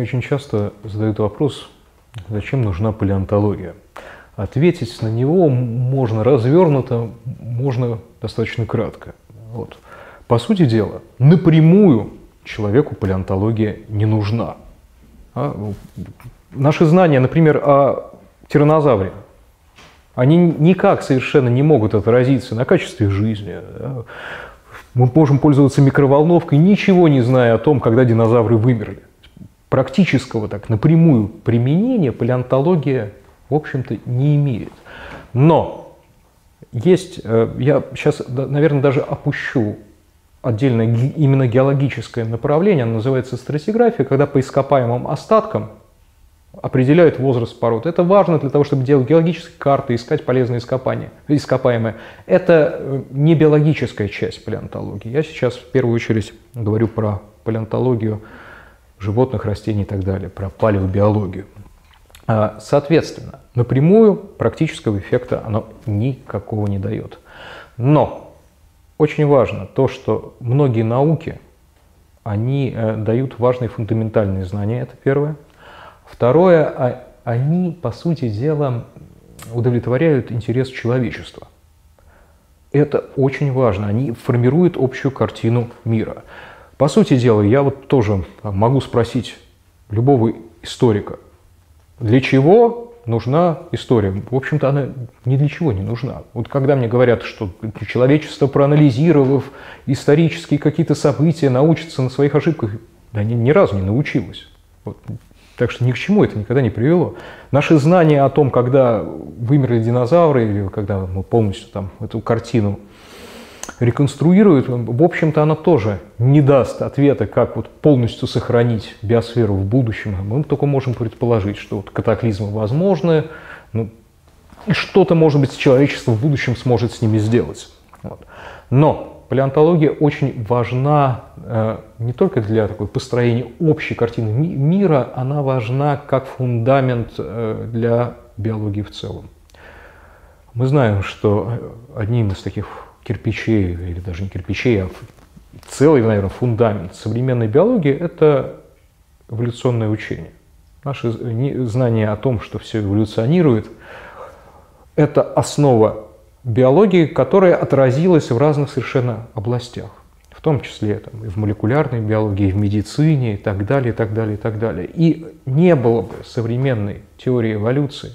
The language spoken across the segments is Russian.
Очень часто задают вопрос, зачем нужна палеонтология. Ответить на него можно развернуто, можно достаточно кратко. Вот. По сути дела, напрямую человеку палеонтология не нужна. А, наши знания, например, о тиранозавре, они никак совершенно не могут отразиться на качестве жизни. Да? Мы можем пользоваться микроволновкой, ничего не зная о том, когда динозавры вымерли. Практического так напрямую применения палеонтология, в общем-то, не имеет. Но есть, э, я сейчас, наверное, даже опущу отдельное именно геологическое направление, оно называется стратиграфия, когда по ископаемым остаткам определяют возраст пород. Это важно для того, чтобы делать геологические карты, искать полезные ископания, ископаемые. Это э, не биологическая часть палеонтологии. Я сейчас в первую очередь говорю про палеонтологию животных, растений и так далее, про палеобиологию. А, соответственно, напрямую практического эффекта оно никакого не дает. Но очень важно то, что многие науки, они э, дают важные фундаментальные знания, это первое. Второе, а, они, по сути дела, удовлетворяют интерес человечества. Это очень важно, они формируют общую картину мира. По сути дела, я вот тоже могу спросить любого историка, для чего нужна история. В общем-то, она ни для чего не нужна. Вот когда мне говорят, что человечество, проанализировав исторические какие-то события, научится на своих ошибках, да ни, ни разу не научилось. Вот. Так что ни к чему это никогда не привело. Наши знания о том, когда вымерли динозавры, или когда мы полностью там эту картину реконструирует, в общем-то, она тоже не даст ответа, как вот полностью сохранить биосферу в будущем. Мы только можем предположить, что вот катаклизмы возможны, ну, что-то, может быть, человечество в будущем сможет с ними сделать. Вот. Но палеонтология очень важна э, не только для такой построения общей картины ми- мира, она важна как фундамент э, для биологии в целом. Мы знаем, что одним из таких кирпичей, или даже не кирпичей, а целый, наверное, фундамент современной биологии – это эволюционное учение. Наши знания о том, что все эволюционирует, это основа биологии, которая отразилась в разных совершенно областях, в том числе там, и в молекулярной биологии, и в медицине, и так далее, и так далее, и так далее. И не было бы современной теории эволюции,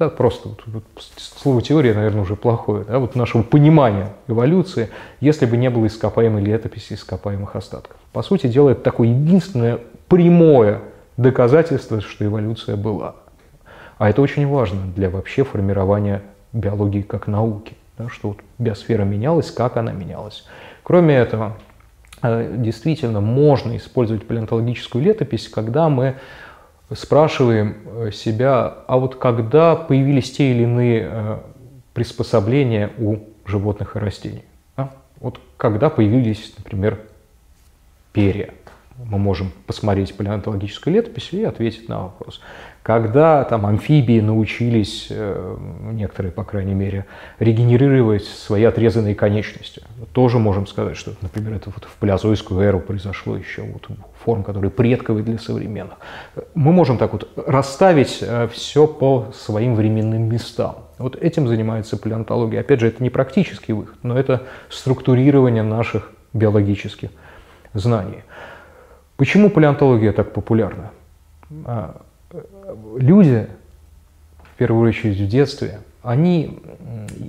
да, просто вот, слово теория, наверное, уже плохое, да, вот нашего понимания эволюции, если бы не было ископаемой летописи ископаемых остатков. По сути дела, это такое единственное прямое доказательство, что эволюция была. А это очень важно для вообще формирования биологии как науки, да, что вот биосфера менялась, как она менялась. Кроме этого, э, действительно можно использовать палеонтологическую летопись, когда мы спрашиваем э, себя, а вот когда появились те или иные э, приспособления у животных и растений? А? Вот когда появились, например, перья? Мы можем посмотреть палеонтологическую летопись и ответить на вопрос. Когда там амфибии научились, э, некоторые, по крайней мере, регенерировать свои отрезанные конечности, тоже можем сказать, что, например, это вот в палеозойскую эру произошло еще вот форм, которые предковые для современных. Мы можем так вот расставить э, все по своим временным местам. Вот этим занимается палеонтология. Опять же, это не практический выход, но это структурирование наших биологических знаний. Почему палеонтология так популярна? А, люди, в первую очередь в детстве, они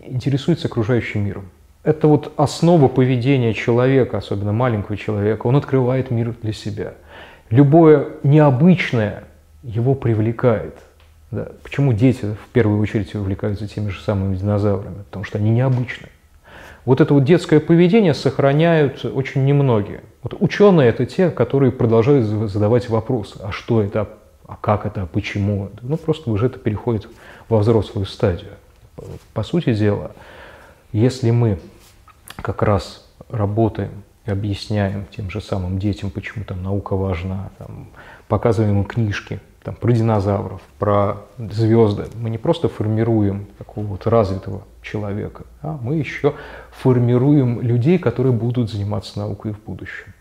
интересуются окружающим миром. Это вот основа поведения человека, особенно маленького человека. Он открывает мир для себя. Любое необычное его привлекает. Да. Почему дети в первую очередь увлекаются теми же самыми динозаврами? Потому что они необычные. Вот это вот детское поведение сохраняют очень немногие. Вот ученые это те, которые продолжают задавать вопросы. А что это? А как это? А почему? Ну, просто уже это переходит во взрослую стадию. По сути дела, если мы как раз работаем и объясняем тем же самым детям, почему там наука важна, там, показываем им книжки там, про динозавров, про звезды, мы не просто формируем такого вот развитого человека, а мы еще формируем людей, которые будут заниматься наукой в будущем.